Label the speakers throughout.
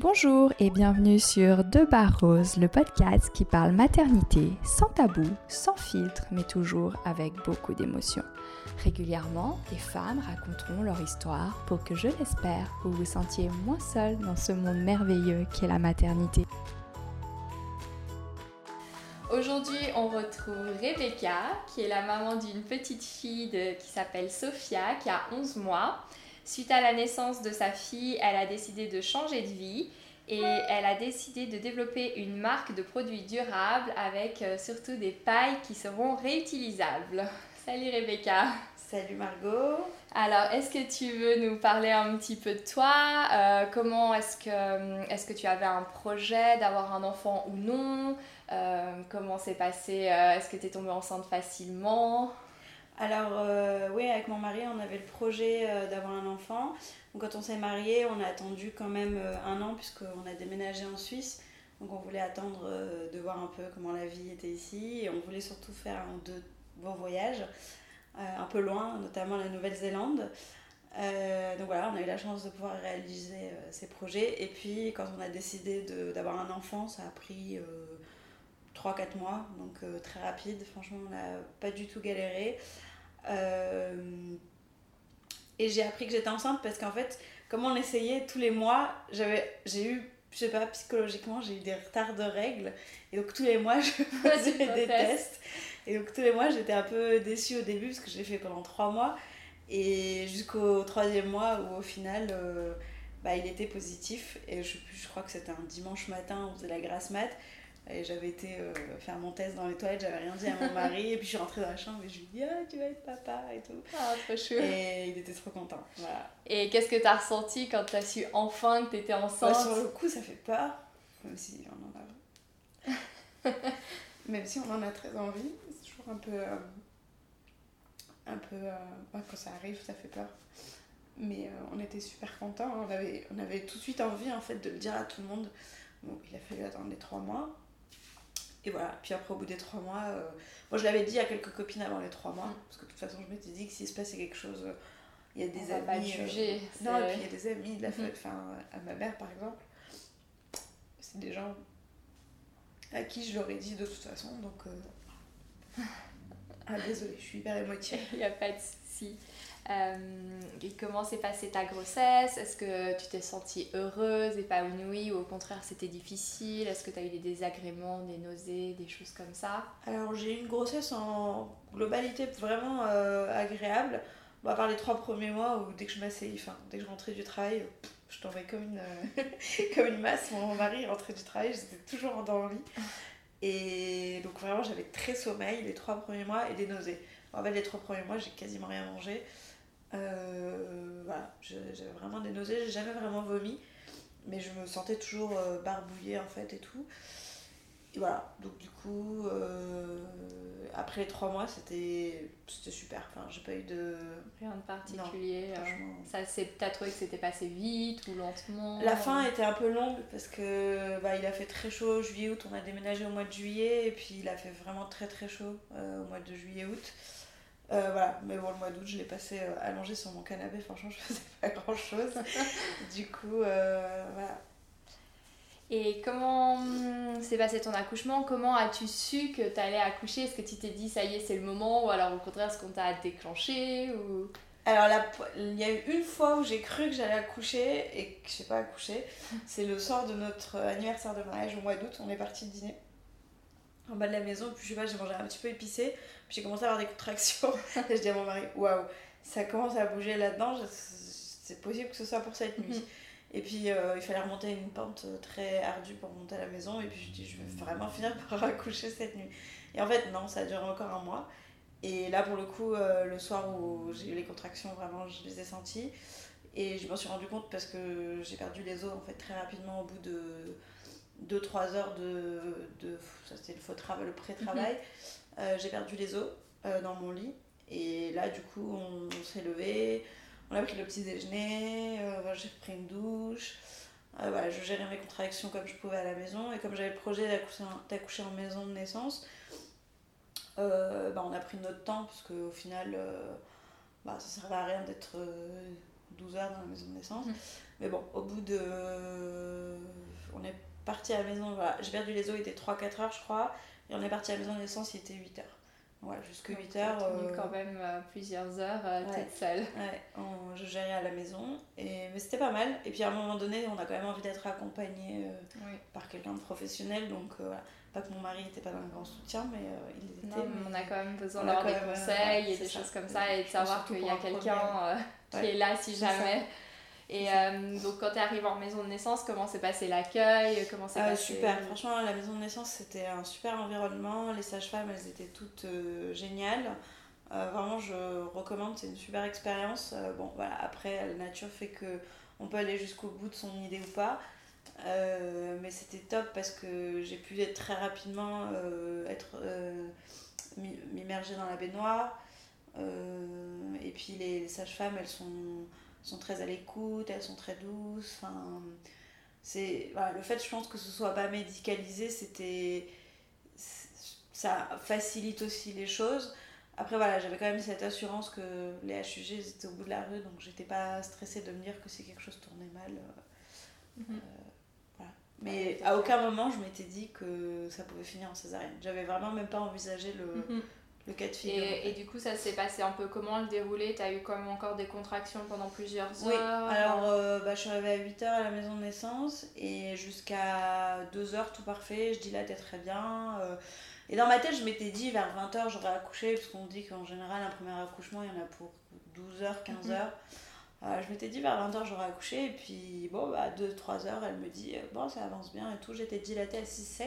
Speaker 1: Bonjour et bienvenue sur De Barres Rose, le podcast qui parle maternité sans tabou, sans filtre, mais toujours avec beaucoup d'émotion. Régulièrement, des femmes raconteront leur histoire pour que, je l'espère, vous vous sentiez moins seul dans ce monde merveilleux qu'est la maternité. Aujourd'hui, on retrouve Rebecca, qui est la maman d'une petite fille qui s'appelle Sophia, qui a 11 mois. Suite à la naissance de sa fille, elle a décidé de changer de vie et elle a décidé de développer une marque de produits durables avec euh, surtout des pailles qui seront réutilisables. Salut Rebecca.
Speaker 2: Salut Margot.
Speaker 1: Alors, est-ce que tu veux nous parler un petit peu de toi euh, Comment est-ce que, euh, est que tu avais un projet d'avoir un enfant ou non Comment s'est passé Est-ce que tu es tombée enceinte facilement?
Speaker 2: Alors euh, oui, avec mon mari, on avait le projet euh, d'avoir un enfant. Quand on s'est marié, on a attendu quand même euh, un an puisqu'on a déménagé en Suisse. Donc on voulait attendre de voir un peu comment la vie était ici. On voulait surtout faire un deux beaux voyages, un peu loin, notamment la Nouvelle-Zélande. donc voilà, on a eu la chance de pouvoir réaliser ces projets. Et puis quand on a décidé d'avoir un enfant, ça a pris 3-4 mois, donc très rapide. Franchement, on n'a pas du tout galéré. Euh, et j'ai appris que j'étais enceinte parce qu'en fait, comme on essayait tous les mois, j'avais, j'ai eu, je sais pas, psychologiquement, j'ai eu des retards de règles. Et donc tous les mois, je faisais des tests. Et donc tous les mois, j'étais un peu déçue au début parce que je l'ai fait pendant 3 mois. Et jusqu'au troisième mois où au final, euh, bah, il était positif. Et je, je crois que c'était un dimanche matin, on faisait la grasse mat. Et j'avais été euh, faire mon test dans les toilettes, j'avais rien dit à mon mari. et puis je suis rentrée dans la chambre et je lui ai dit Ah, tu vas être papa et tout.
Speaker 1: Ah, trop chou.
Speaker 2: Et il était trop content. Voilà.
Speaker 1: Et qu'est-ce que tu as ressenti quand tu as su enfin que tu étais enceinte
Speaker 2: bah, Sur le coup, ça fait peur. Même si on en a. même si on en a très envie. C'est toujours un peu. Euh, un peu. Euh, bah, quand ça arrive, ça fait peur. Mais on était super contents. On avait, on avait tout de suite envie en fait de le dire à tout le monde. Bon, il a fallu attendre les trois mois. Et voilà, puis après, au bout des trois mois, euh, moi je l'avais dit à quelques copines avant les trois mois, mm. parce que de toute façon, je m'étais dit que s'il se passait quelque chose, euh, il y a des amis.
Speaker 1: Euh, juger,
Speaker 2: non, et puis il y a des amis, de la mm-hmm. enfin, à ma mère par exemple, c'est des gens à qui je l'aurais dit de toute façon, donc. ah, désolée, je suis hyper émotive.
Speaker 1: Il n'y a pas de Euh, comment s'est passée ta grossesse? Est-ce que tu t'es sentie heureuse, épanouie ou au contraire c'était difficile? Est-ce que tu as eu des désagréments, des nausées, des choses comme ça?
Speaker 2: Alors j'ai eu une grossesse en globalité vraiment euh, agréable. Bon, à part les trois premiers mois où dès que je m'asseyais, enfin dès que je rentrais du travail, je tombais comme une, comme une masse. Mon mari rentrait du travail, j'étais toujours en lit. Et donc vraiment j'avais très sommeil les trois premiers mois et des nausées. En fait les trois premiers mois j'ai quasiment rien mangé. Euh, voilà, j'avais vraiment des nausées, j'ai jamais vraiment vomi, mais je me sentais toujours euh, barbouillée en fait et tout. Et voilà, donc du coup, euh, après les trois mois, c'était super. Enfin, j'ai pas eu de.
Speaker 1: Rien de particulier. ça, t'as trouvé que c'était passé vite ou lentement
Speaker 2: La fin était un peu longue parce que bah, il a fait très chaud juillet-août. On a déménagé au mois de juillet et puis il a fait vraiment très très chaud au mois de juillet-août. Euh, voilà, mais bon, le mois d'août, je l'ai passé euh, allongé sur mon canapé, franchement, je faisais pas grand chose. du coup, euh, voilà.
Speaker 1: Et comment hum, s'est passé ton accouchement? Comment as-tu su que tu allais accoucher? Est-ce que tu t'es dit ça y est, c'est le moment? Ou alors au contraire, est-ce qu'on t'a déclenché? Ou...
Speaker 2: Alors, il y a eu une fois où j'ai cru que j'allais accoucher et que je sais pas accouché. C'est le soir de notre anniversaire de mariage au mois d'août. On est parti dîner en bas de la maison, puis je sais pas, j'ai mangé un petit peu épicé, puis j'ai commencé à avoir des contractions. et je dis à mon mari, waouh, ça commence à bouger là-dedans, c'est possible que ce soit pour cette nuit. Et puis euh, il fallait remonter une pente très ardue pour monter à la maison, et puis je dis, je vais vraiment finir par accoucher cette nuit. Et en fait, non, ça a duré encore un mois. Et là, pour le coup, euh, le soir où j'ai eu les contractions, vraiment, je les ai senties. Et je m'en suis rendu compte parce que j'ai perdu les os en fait très rapidement au bout de 2-3 heures de, de ça c'était le faux travail, le pré-travail, mhm. euh, j'ai perdu les os euh, dans mon lit. Et là, du coup, on, s'est levé, on a pris le petit déjeuner, euh, j'ai pris une douche. voilà, je gérais mes contractions comme je pouvais à la maison. Et comme j'avais le projet d'accoucher en, maison de naissance, bah, on a pris notre temps parce qu'au final, bah, ça ne servait à rien d'être 12 heures dans la maison de naissance. Mhm. Mais bon, au bout de parti à la maison, voilà, j'ai perdu les os, il était 3-4 heures, je crois. Et on est parti à la maison de naissance, il était 8 heures. Ouais, jusque 8 heures.
Speaker 1: Euh... quand même euh, plusieurs heures euh, toute seule.
Speaker 2: Ouais, on, je gérais à la maison. Et, mais c'était pas mal. Et puis à un moment donné, on a quand même envie d'être accompagné par quelqu'un de professionnel. Donc voilà. Pas que mon mari n'était pas d'un grand soutien, mais il était.
Speaker 1: Non, mais on a quand même besoin d'avoir des conseils et des choses comme ça. Et de savoir qu'il y a quelqu'un qui est là si jamais. Et euh, donc, quand tu es arrivée en maison de naissance, comment s'est passé l'accueil Comment s'est
Speaker 2: euh, Super, franchement, la maison de naissance, c'était un super environnement. Les sages-femmes, elles étaient toutes euh, géniales. vraiment, je recommande, c'est une super expérience. bon, voilà, après, la nature fait que on peut aller jusqu'au bout de son idée ou pas. mais c'était top parce que j'ai pu être très rapidement être m'immerger dans la baignoire. et puis les sages-femmes, elles sont sont très à l'écoute, elles sont très douces. Enfin, c'est voilà, le fait, je pense, que ce soit pas médicalisé, c'était ça facilite aussi les choses. Après, voilà, j'avais quand même cette assurance que les HUG étaient au bout de la rue, donc j'étais pas stressée de me dire que si quelque chose tournait mal. Euh, mhm. euh, voilà. Mais à aucun moment je m'étais dit que ça pouvait finir en césarienne. J'avais vraiment même pas envisagé le, mhm le cas de figure.
Speaker 1: Et, et du coup, ça s'est passé un peu comment le déroulé? Tu as eu quand même encore des contractions pendant plusieurs heures?
Speaker 2: Oui, alors euh, bah, je suis arrivée à 8h à la maison de naissance et jusqu'à 2h tout parfait, je dilatais très bien. Euh. et dans ma tête, je m'étais dit vers 20h j'aurais accouché, parce qu'on dit qu'en général, un premier accouchement, il y en a pour 12h, 15h. Mhm. Euh, je m'étais dit vers 20h j'aurais accouché et puis bon bah 2-3 heures elle me dit bon ça avance bien et tout j'étais dilatée à 6-7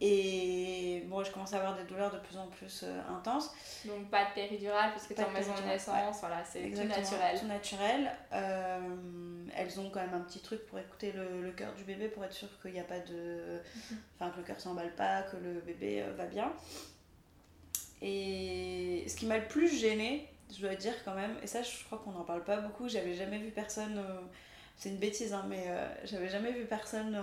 Speaker 2: et bon, je commence à avoir des douleurs de plus en plus euh, intenses.
Speaker 1: Donc pas de péridurale parce que tu es en maison de naissance, voilà, c'est tout naturel.
Speaker 2: Tout naturel. Euh, elles ont quand même un petit truc pour écouter le, le cœur du bébé pour être sûr qu'il n'y a pas de. Mhm. Enfin, que le cœur s'emballe pas, que le bébé euh, va bien. Et ce qui m'a le plus gêné, je dois dire quand même, et ça je crois qu'on n'en parle pas beaucoup, j'avais jamais vu personne c'est une bêtise, hein, mais j'avais jamais vu personne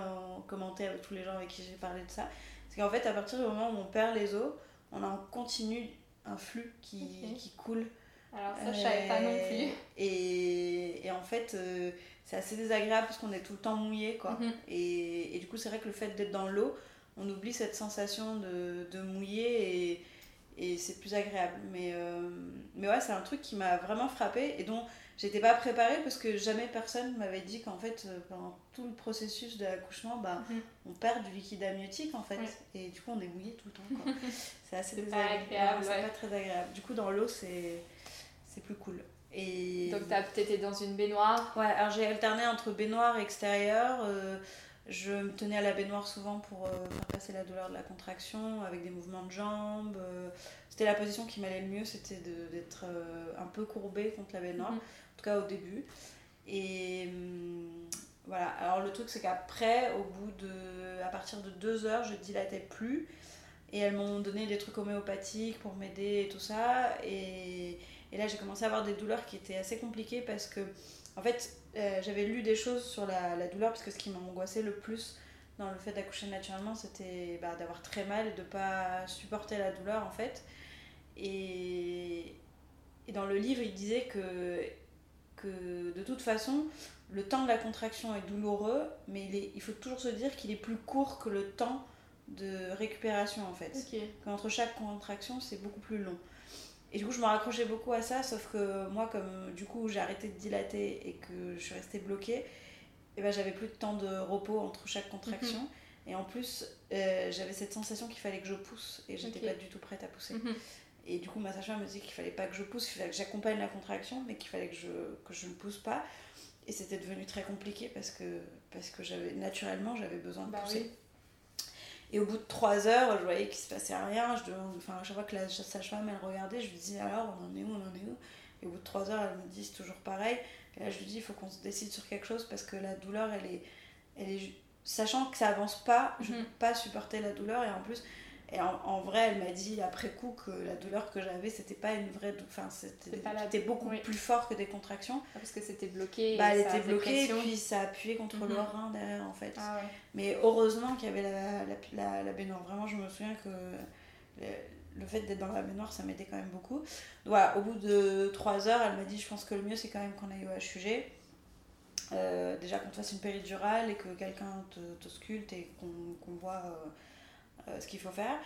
Speaker 2: commenter avec tous les gens avec qui j'ai parlé de ça. Parce qu'en fait, à partir du moment où on perd les os, on a en continu un flux qui, qui coule.
Speaker 1: Alors ça, je savais pas non plus.
Speaker 2: Et, et en fait, euh, c'est assez désagréable parce qu'on est tout le temps mouillé, quoi. Mhm. et, et, du coup, c'est vrai que le fait d'être dans l'eau, on oublie cette sensation de, de mouiller et, et c'est plus agréable. Mais, euh, mais ouais, c'est un truc qui m'a vraiment frappé et dont j'étais pas préparée parce que jamais personne m'avait dit qu'en fait euh, pendant tout le processus de l'accouchement bah, mhm. on perd du liquide amniotique en fait. Et du coup on est mouillé tout le temps c'est assez désagréable. c'est pas très agréable. Du coup dans l'eau c'est plus cool. Et
Speaker 1: donc t'étais dans une baignoire?
Speaker 2: Ouais alors j'ai alterné entre baignoire et extérieur. Euh, je me tenais à la baignoire souvent pour euh, faire passer la douleur de la contraction avec des mouvements de jambes c'était la position qui m'allait le mieux c'était d'être un peu courbée contre la baignoire mhm cas au début. Et hum, voilà, alors le truc c'est qu'après, au bout de. à partir de deux heures, je dilatais plus. Et elles m'ont donné des trucs homéopathiques pour m'aider et tout ça. Et, et là, j'ai commencé à avoir des douleurs qui étaient assez compliquées parce que, en fait, euh, j'avais lu des choses sur la, la, douleur parce que ce qui m'angoissait le plus dans le fait d'accoucher naturellement, c'était bah, d'avoir très mal et de pas supporter la douleur en fait. Et, et dans le livre, il disait que de toute façon, le temps de la contraction est douloureux, mais il, est, il faut toujours se dire qu'il est plus court que le temps de récupération en fait. Entre chaque contraction, c'est beaucoup plus long. Et du coup, je me raccrochais beaucoup à ça, sauf que moi, comme du coup j'ai arrêté de dilater et que je suis restée bloquée, eh ben, j'avais plus de temps de repos entre chaque contraction. Mhm. Et en plus, euh, j'avais cette sensation qu'il fallait que je pousse et j'étais pas du tout prête à pousser. Mhm. Et du coup, ma sage me dit qu'il fallait pas que je pousse, qu'il fallait que j'accompagne la contraction, mais qu'il fallait que je, que je ne pousse pas. Et c'était devenu très compliqué parce que, parce que j'avais, naturellement, j'avais besoin de bah pousser. Et au bout de trois heures, je voyais qu'il se passait rien. Je enfin, à chaque fois que la sage-femme, elle regardait, je lui disais alors, on en est où, on en est où? Et au bout de trois heures, elle me dit c'est toujours pareil. Et là, je lui dis il faut qu'on se décide sur quelque chose parce que la douleur, elle est. Elle est sachant que ça avance pas, je ne mhm. peux pas supporter la douleur. Et en plus, et en, vrai, elle m'a dit après coup que la douleur que j'avais, c'était pas une vraie douleur. Enfin, c'était beaucoup plus fort que des contractions.
Speaker 1: Ah, parce que c'était bloqué.
Speaker 2: Bah, elle était bloquée, et puis ça appuyait contre le mhm. rein derrière, en fait. Ah, Mais heureusement qu'il y avait la, la, la, baignoire. Vraiment, je me souviens que le, fait d'être dans la baignoire, ça m'aidait quand même beaucoup. Voilà, au bout de 3 heures, elle m'a dit Je pense que le mieux, c'est quand même qu'on aille au HUG. euh, déjà qu'on te fasse une péridurale et que quelqu'un te, te sculpte et qu'on voit ce qu'il faut faire.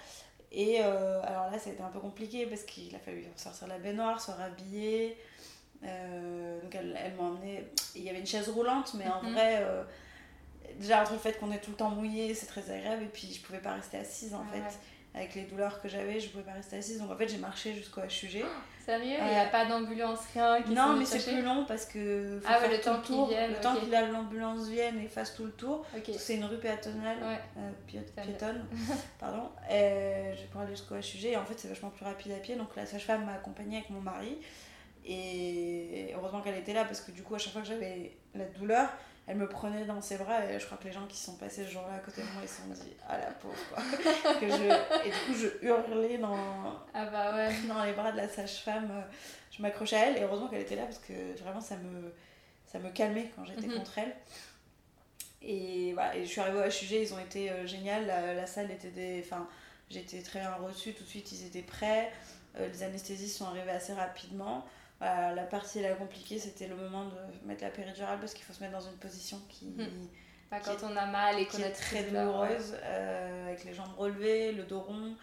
Speaker 2: Et alors là, ça a été un peu compliqué parce qu'il a fallu sortir la baignoire, se rhabiller. donc elle, elle m'a emmené. Il y avait une chaise roulante, mais en mhm. vrai, déjà entre le fait qu'on est tout le temps mouillé, c'est très agréable. Et puis je pouvais pas rester assise en fait avec les douleurs que j'avais, je pouvais pas rester assise. Donc en fait, j'ai marché jusqu'au HUG.
Speaker 1: Sérieux? Il n'y a pas d'ambulance, rien
Speaker 2: qui Non, mais c'est plus long parce que.
Speaker 1: ah ouais, le temps qu'il vienne.
Speaker 2: Le temps que l'ambulance vienne et fasse tout le tour. C'est une rue péatonale, euh, piétonne, pardon. Et je pour aller jusqu'au HUG. Et en fait, c'est vachement plus rapide à pied. Donc la sage-femme m'a accompagnée avec mon mari. Et heureusement qu'elle était là parce que du coup, à chaque fois que j'avais la douleur, elle me prenait dans ses bras et je crois que les gens qui sont passés ce jour-là à côté de moi ils se sont dit ah la pauvre quoi. Que je... et du coup je hurlais dans
Speaker 1: ah bah ouais.
Speaker 2: dans les bras de la sage-femme. Je m'accrochais à elle et heureusement qu'elle était là parce que vraiment ça me ça me calmait quand j'étais mhm. contre elle. Et voilà et je suis arrivée au HUG ils ont été euh, géniaux la, salle était des enfin j'étais très bien reçue. Tout de suite ils étaient prêts. Euh, les anesthésistes sont arrivés assez rapidement bah, la partie la compliquée, c'était le moment de mettre la péridurale parce qu'il faut se mettre dans une position qui.
Speaker 1: Hmm. Bah, quand on a mal et qu'on est
Speaker 2: très douloureuse, euh, avec les jambes relevées, le dos rond.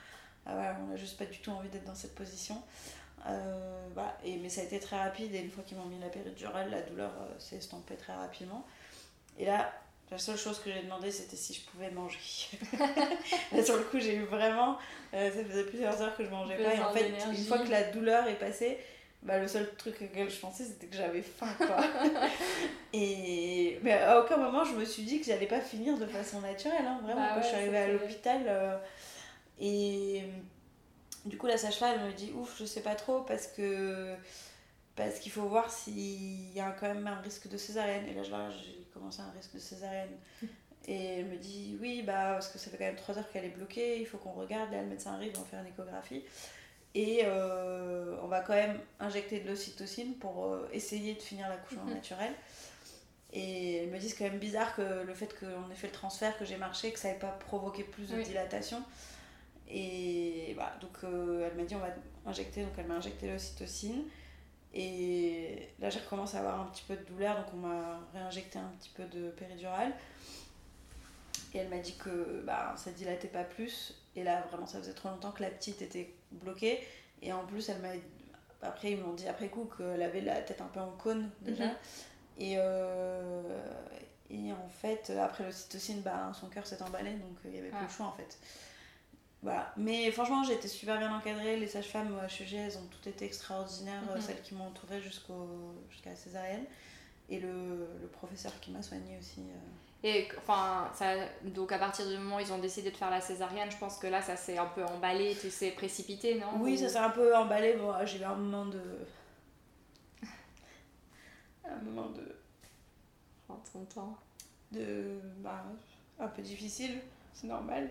Speaker 2: Ah on n'a juste pas du tout envie d'être dans cette position. Euh, et, mais ça a été très rapide et une fois qu'ils m'ont mis la péridurale, la douleur euh, s'est estompée très rapidement. Et là, la seule chose que j'ai demandé, c'était si je pouvais manger. là, sur le coup, j'ai eu vraiment. ça faisait plusieurs heures que je mangeais pas. Et en fait, une fois que la douleur est passée, bah, le seul truc auquel je pensais c'était que j'avais faim quoi. et mais à aucun moment je me suis dit que j'allais pas finir de façon naturelle hein, vraiment. Bah quand je suis arrivée à l'hôpital euh, et du coup la sage-femme me dit ouf je sais pas trop parce que parce qu'il faut voir s'il y a quand même un risque de césarienne. Et là j'ai commencé un risque de césarienne. Et elle me dit oui bah parce que ça fait quand même 3 heures qu'elle est bloquée il faut qu'on regarde. Là le médecin arrive on faire une échographie et euh, on va quand même injecter de l'ocytocine pour euh, essayer de finir l'accouchement mhm. naturel. Et elles me disent quand même bizarre que le fait qu'on ait fait le transfert, que j'ai marché, que ça n'ait pas provoqué plus de dilatation. Et voilà, donc euh, elle m'a dit on va injecter, donc elle m'a injecté l'ocytocine. Et là j'ai recommencé à avoir un petit peu de douleur, donc on m'a réinjecté un petit peu de péridurale. Et elle m'a dit que bah, ça dilatait pas plus. Et là, vraiment, ça faisait trop longtemps que la petite était bloquée. Et en plus, elle m'a. Après, ils m'ont dit après coup qu'elle avait la tête un peu en cône déjà. Mhm. Et, euh, et en fait, après l'ocytocine, bah, son cœur s'est emballé, donc euh, il n'y avait plus le ah. choix en fait. Voilà. Mais franchement, j'ai été super bien encadrée. Les sages-femmes au HUG, elles ont toutes été extraordinaires, mhm. celles qui m'ont entourée jusqu'à la césarienne. Et le, le professeur qui m'a soignée aussi. Euh,
Speaker 1: et enfin, ça, donc à partir du moment où ils ont décidé de faire la césarienne, je pense que là, ça s'est un peu emballé, tout s'est précipité, non?
Speaker 2: Oui, ça s'est un peu emballé. Bon, j'ai eu un moment de. un moment de.
Speaker 1: Prends ton temps.
Speaker 2: De. Bah, un peu difficile, c'est normal.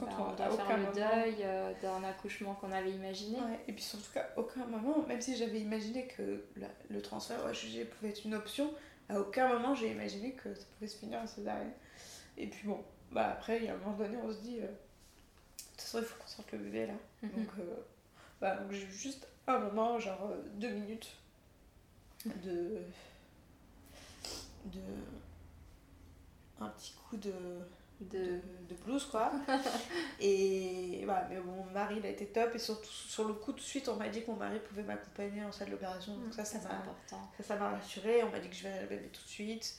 Speaker 1: Quand bah, on, doit faire le deuil euh, d'un accouchement qu'on avait imaginé.
Speaker 2: et puis surtout qu'à aucun moment, même si j'avais imaginé que le transfert au HUG pouvait être une option, à aucun moment j'ai imaginé que ça pouvait se finir en césarienne. Et puis bon, bah après, il y a un moment donné, on se dit, euh, de toute façon, il faut qu'on sorte le bébé là. Mhm. Donc, euh, bah, donc j'ai eu juste un moment, genre euh, deux minutes de. de. un petit coup de de, de blues quoi. et voilà, mais mon mari il a été top. Et surtout sur le coup tout de suite on m'a dit que mon mari pouvait m'accompagner en salle d'opération. Donc ça ça m'a ça ça m'a rassuré on m'a dit que je verrais le bébé tout de suite.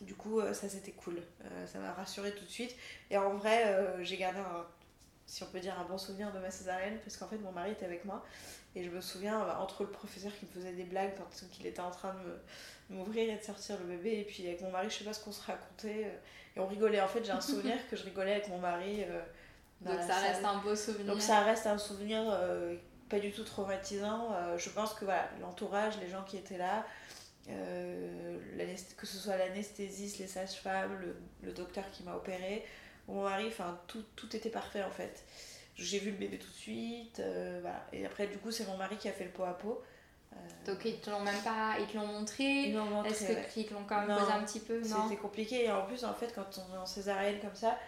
Speaker 2: Du coup euh, ça c'était cool, euh, ça m'a rassuré tout de suite. Et en vrai euh, j'ai gardé un si on peut dire un bon souvenir de ma césarienne parce qu'en fait mon mari était avec moi et je me souviens bah, entre le professeur qui me faisait des blagues parce qu'il était en train de m'ouvrir et de sortir le bébé et puis avec mon mari je sais pas ce qu'on se racontait et on rigolait. En fait, j'ai un souvenir que je rigolais avec mon mari. Euh,
Speaker 1: Donc ça reste un beau souvenir.
Speaker 2: Donc ça reste un souvenir euh, pas du tout traumatisant. Euh, je pense que voilà, l'entourage, les gens qui étaient là, que ce soit l'anesthésiste, les sages-femmes, le, docteur qui m'a opéré, mon mari, enfin tout, tout était parfait en fait. J'ai vu le bébé tout de suite, voilà. Et après, du coup, c'est mon mari qui a fait le pot à pot.
Speaker 1: Euh, Donc ils te l'ont même pas, ils te l'ont montré. Est-ce qu'ils te l'ont quand même posé un petit peu
Speaker 2: C'était compliqué et en plus en fait quand on est en césarienne comme ça,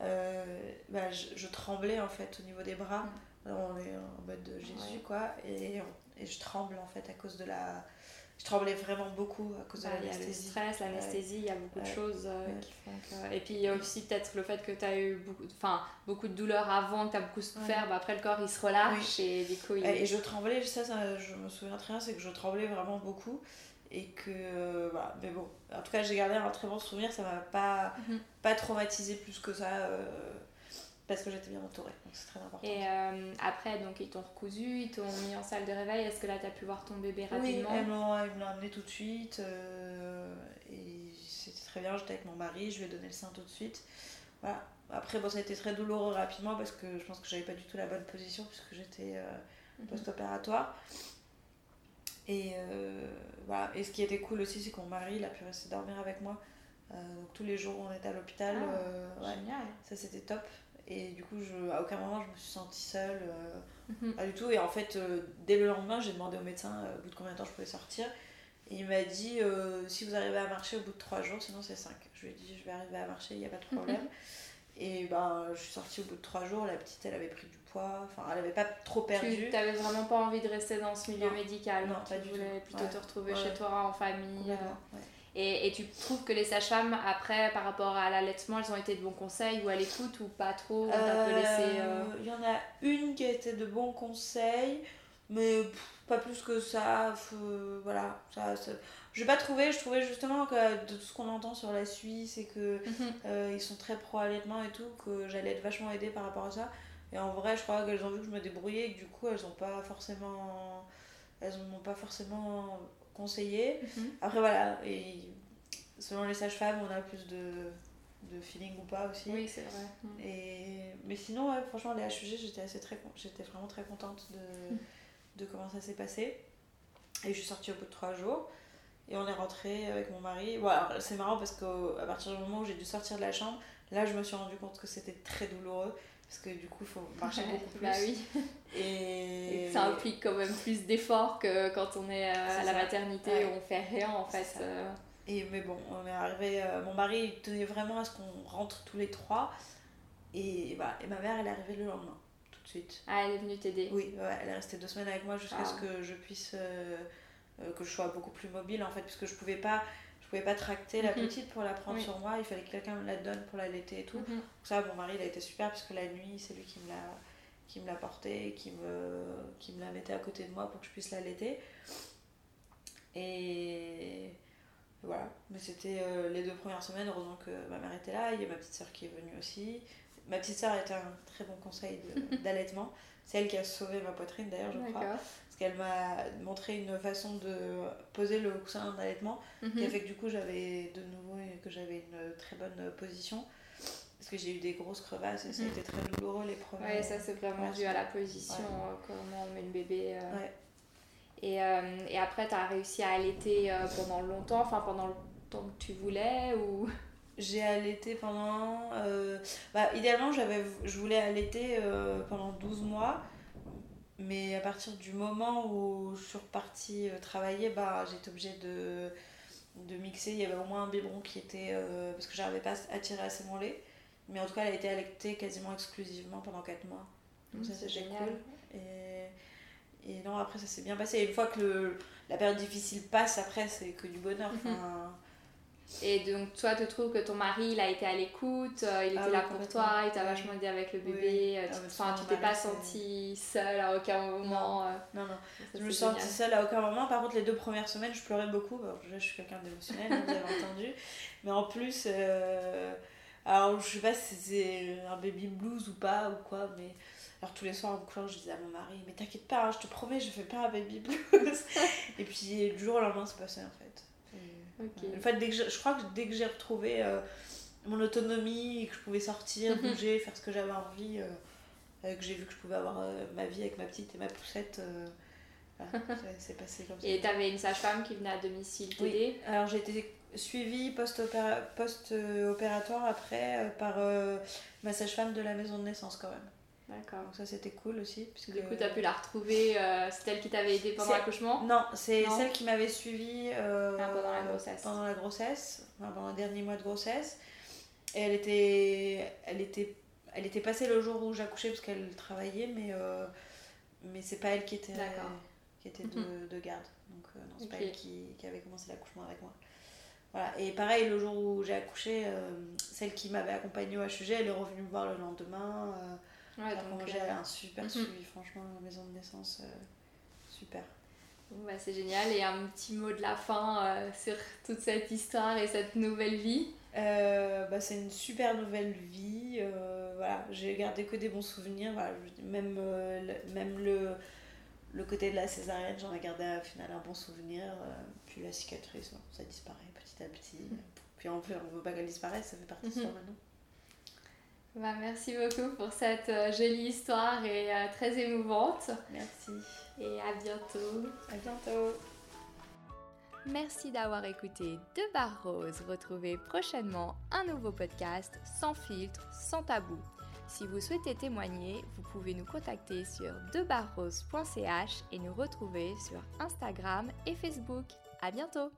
Speaker 2: euh, bah, je, tremblais en fait au niveau des bras. Mm. on est en mode de Jésus quoi et, et, je tremble en fait à cause de la je tremblais vraiment beaucoup à cause de
Speaker 1: Bah, a le
Speaker 2: l'anesthésie.
Speaker 1: stress, l'anesthésie, il y a beaucoup de choses euh,
Speaker 2: Ouais.
Speaker 1: qui font que. Et puis il y a aussi peut-être le fait que tu as eu beaucoup, enfin, beaucoup de douleurs avant, que tu as beaucoup souffert, bah, après le corps il se relâche et du coup il.
Speaker 2: Et je tremblais, ça, ça, je me souviens très bien, c'est que je tremblais vraiment beaucoup. Et que, euh, voilà, mais bon, en tout cas, j'ai gardé un très bon souvenir, ça m'a pas,
Speaker 1: Mhm.
Speaker 2: pas traumatisé plus que ça, euh, parce que j'étais bien entourée, donc c'est très important.
Speaker 1: Et euh, après, donc ils t'ont recousu, ils t'ont mis en salle de réveil. Est-ce que là tu as pu voir ton bébé
Speaker 2: Oui,
Speaker 1: rapidement
Speaker 2: m'ont ils me l'ont amené tout de suite, euh, et c'était très bien, j'étais avec mon mari, je lui ai donné le sein tout de suite. Voilà. Après, bon, ça a été très douloureux rapidement, parce que je pense que j'avais pas du tout la bonne position, puisque j'étais euh,
Speaker 1: Mhm.
Speaker 2: post-opératoire. Et voilà. Et ce qui était cool aussi, c'est que mon mari, il a pu rester dormir avec moi. Donc tous les jours où on était à l'hôpital,
Speaker 1: Ah,
Speaker 2: ouais, ça c'était top. Et du coup, je, à aucun moment je me suis sentie seule, euh,
Speaker 1: Mhm.
Speaker 2: pas du tout. Et en fait, euh, dès le lendemain, j'ai demandé au médecin euh, au bout de combien de temps je pouvais sortir. Et il m'a dit si vous arrivez à marcher au bout de 3 jours, sinon c'est 5. Je lui ai dit je vais arriver à marcher, il n'y a pas de problème. Et ben, je suis sortie au bout de 3 jours. La petite, elle avait pris du poids, enfin, elle avait pas trop perdu.
Speaker 1: Tu n'avais vraiment pas envie de rester dans ce milieu
Speaker 2: Non.
Speaker 1: médical,
Speaker 2: Non, pas
Speaker 1: tu
Speaker 2: du
Speaker 1: voulais
Speaker 2: tout.
Speaker 1: plutôt
Speaker 2: Ouais.
Speaker 1: te retrouver
Speaker 2: Ouais.
Speaker 1: chez toi en famille.
Speaker 2: Ouais.
Speaker 1: Et, et tu trouves que les sages-femmes, après, par rapport à l'allaitement, elles ont été de bons conseils ou à l'écoute ou pas trop laissé. euh,
Speaker 2: Il y en a une qui a été de bons conseils, mais pff, pas plus que ça. euh, voilà, ça, ça- je n'ai pas trouvé, je trouvais justement que de tout ce qu'on entend sur la Suisse et que
Speaker 1: mhm.
Speaker 2: euh, ils sont très pro-allaitement et tout, que j'allais être vachement aidée par rapport à ça. Et en vrai, je crois qu'elles ont vu que je me débrouillais et que du coup, elles ont pas forcément. Elles m'ont pas forcément conseillé.
Speaker 1: Mhm.
Speaker 2: Après, voilà, et selon les sages-femmes, on a plus de, de feeling ou pas aussi.
Speaker 1: Oui, c'est vrai. Mhm.
Speaker 2: Et... Mais sinon, ouais, franchement, les HUG, j'étais assez très j'étais vraiment très contente de,
Speaker 1: Mm.
Speaker 2: de comment ça s'est passé. Et je suis sortie au bout de trois jours. Et on est rentré avec mon mari. Bon, c'est marrant parce qu'à partir du moment où j'ai dû sortir de la chambre, là, je me suis rendu compte que c'était très douloureux. Parce que du coup, il faut marcher beaucoup plus.
Speaker 1: Bah oui.
Speaker 2: Et,
Speaker 1: Et ça implique quand même plus d'efforts que quand on est euh, à la
Speaker 2: ça.
Speaker 1: maternité
Speaker 2: Ouais.
Speaker 1: où on fait rien en fait. euh.
Speaker 2: Et, mais bon, on est arrivé. euh, mon mari, il tenait vraiment à ce qu'on rentre tous les trois. Et, voilà, et ma mère, elle est arrivée le lendemain, tout de suite.
Speaker 1: Ah, elle est venue t'aider.
Speaker 2: Oui, ouais, elle est restée deux semaines avec moi jusqu'à
Speaker 1: Ah.
Speaker 2: ce que je puisse. euh, que je sois beaucoup plus mobile en fait, puisque je pouvais pas. Je pouvais pas tracter la
Speaker 1: Mhm.
Speaker 2: petite pour la prendre
Speaker 1: Oui.
Speaker 2: sur moi, il fallait que quelqu'un me la donne pour l'allaiter et tout.
Speaker 1: Mhm.
Speaker 2: Donc ça, mon mari, il a été super, puisque la nuit, c'est lui qui me l'a qui me l'a portée, qui me, qui me la mettait à côté de moi pour que je puisse l'allaiter. Et voilà, mais c'était euh, les deux premières semaines, heureusement que ma mère était là, il y a ma petite soeur qui est venue aussi. Ma petite soeur a été un très bon conseil d'allaitement. C'est elle qui a sauvé ma poitrine d'ailleurs, je crois. Qu'elle m'a montré une façon de poser le coussin d'allaitement qui a fait que du coup j'avais de nouveau que j'avais une très bonne position. Parce que j'ai eu des grosses crevasses et ça a
Speaker 1: Mhm.
Speaker 2: été très douloureux les premiers.
Speaker 1: Ouais, ça c'est vraiment dû à la position,
Speaker 2: Ouais.
Speaker 1: euh, comment on met le bébé. euh.
Speaker 2: Ouais.
Speaker 1: Et, euh, et après, tu as réussi à allaiter pendant longtemps, enfin pendant le temps que tu voulais ou...
Speaker 2: J'ai allaité pendant. bah, idéalement, j'avais, je voulais allaiter pendant 12 mois. Mais à partir du moment où je suis repartie euh, travailler, bah, j'étais obligée de, de mixer. Il y avait au moins un biberon qui était. euh, parce que j'arrivais pas à tirer assez mon lait. Mais en tout cas, elle a été allaitée quasiment exclusivement pendant 4 mois. Donc ça,
Speaker 1: Mmh, c'est génial.
Speaker 2: cool. Et, et non, après, ça s'est bien passé. Et une fois que le, la période difficile passe, après, c'est que du bonheur. Enfin,
Speaker 1: Et donc, toi, tu trouves que ton mari, il a été à l'écoute, euh, il était
Speaker 2: Ah oui,
Speaker 1: là pour toi, il t'a
Speaker 2: Oui.
Speaker 1: vachement aidé avec le
Speaker 2: Oui.
Speaker 1: bébé. euh,
Speaker 2: Ah,
Speaker 1: Enfin, tu t'es pas sentie seule à aucun moment. euh,
Speaker 2: non, non.
Speaker 1: ça,
Speaker 2: Je me suis sentie seule à aucun moment. Par contre, les deux premières semaines, je pleurais beaucoup. Bon, déjà, je suis quelqu'un d'émotionnel, vous avez entendu. Mais en plus, euh, alors je sais pas si c'est un baby blues ou pas ou quoi, mais alors tous les soirs en couchant, je disais à mon mari, mais t'inquiète pas, hein, je te promets, je fais pas un baby blues. Et puis du jour au lendemain, c'est passé en fait. En fait, dès que je, je crois que dès que j'ai retrouvé euh, mon autonomie et que je pouvais sortir,
Speaker 1: Mhm.
Speaker 2: bouger, faire ce que j'avais envie, euh, euh, que j'ai vu que je pouvais avoir euh, ma vie avec ma petite et ma poussette, voilà, ça- c'est passé comme ça.
Speaker 1: Et t'avais une sage-femme qui venait à domicile
Speaker 2: Oui.
Speaker 1: t'aider?
Speaker 2: Alors j'ai été suivie post-opéra- post-opératoire après euh, par ma sage-femme de la maison de naissance quand même.
Speaker 1: D'accord.
Speaker 2: Donc ça c'était cool aussi. Puisque...
Speaker 1: Du coup, t'as pu la retrouver, euh, c'est elle qui t'avait aidé pendant l'accouchement?
Speaker 2: Non, c'est celle qui m'avait suivie euh,
Speaker 1: Ah, grossesse.
Speaker 2: Pendant la grossesse, enfin, pendant le dernier mois de grossesse. Et elle était, elle était, elle était passée le jour où j'accouchais parce qu'elle travaillait, mais, euh, mais c'est pas elle qui était qui était de, de garde. Donc, non, c'est pas elle qui, qui avait commencé l'accouchement avec moi. Voilà. Et pareil, le jour où j'ai accouché, celle qui m'avait accompagnée au HUG, elle est revenue me voir le lendemain. Ouais, donc j'ai un super mhm. suivi, franchement, la maison de naissance, super.
Speaker 1: Bah, c'est génial. Et un petit mot de la fin sur toute cette histoire et cette nouvelle vie
Speaker 2: euh, bah, c'est une super nouvelle vie. Euh, voilà, j'ai gardé que des bons souvenirs. Voilà, même euh, même le, le côté de la césarienne, j'en ai gardé au final un bon souvenir. puis la cicatrice, ça disparaît petit à petit. Mm. Puis en fait, on veut pas qu'elle disparaisse, ça fait partie de soi mm-hmm. maintenant.
Speaker 1: Bah, merci beaucoup pour cette jolie histoire et très émouvante.
Speaker 2: Merci.
Speaker 1: Et à bientôt.
Speaker 2: À bientôt.
Speaker 1: Merci d'avoir écouté De Barres Rose. Retrouvez prochainement un nouveau podcast sans filtre, sans tabou. Si vous souhaitez témoigner, vous pouvez nous contacter sur debarrose.ch et nous retrouver sur Instagram et Facebook. À bientôt!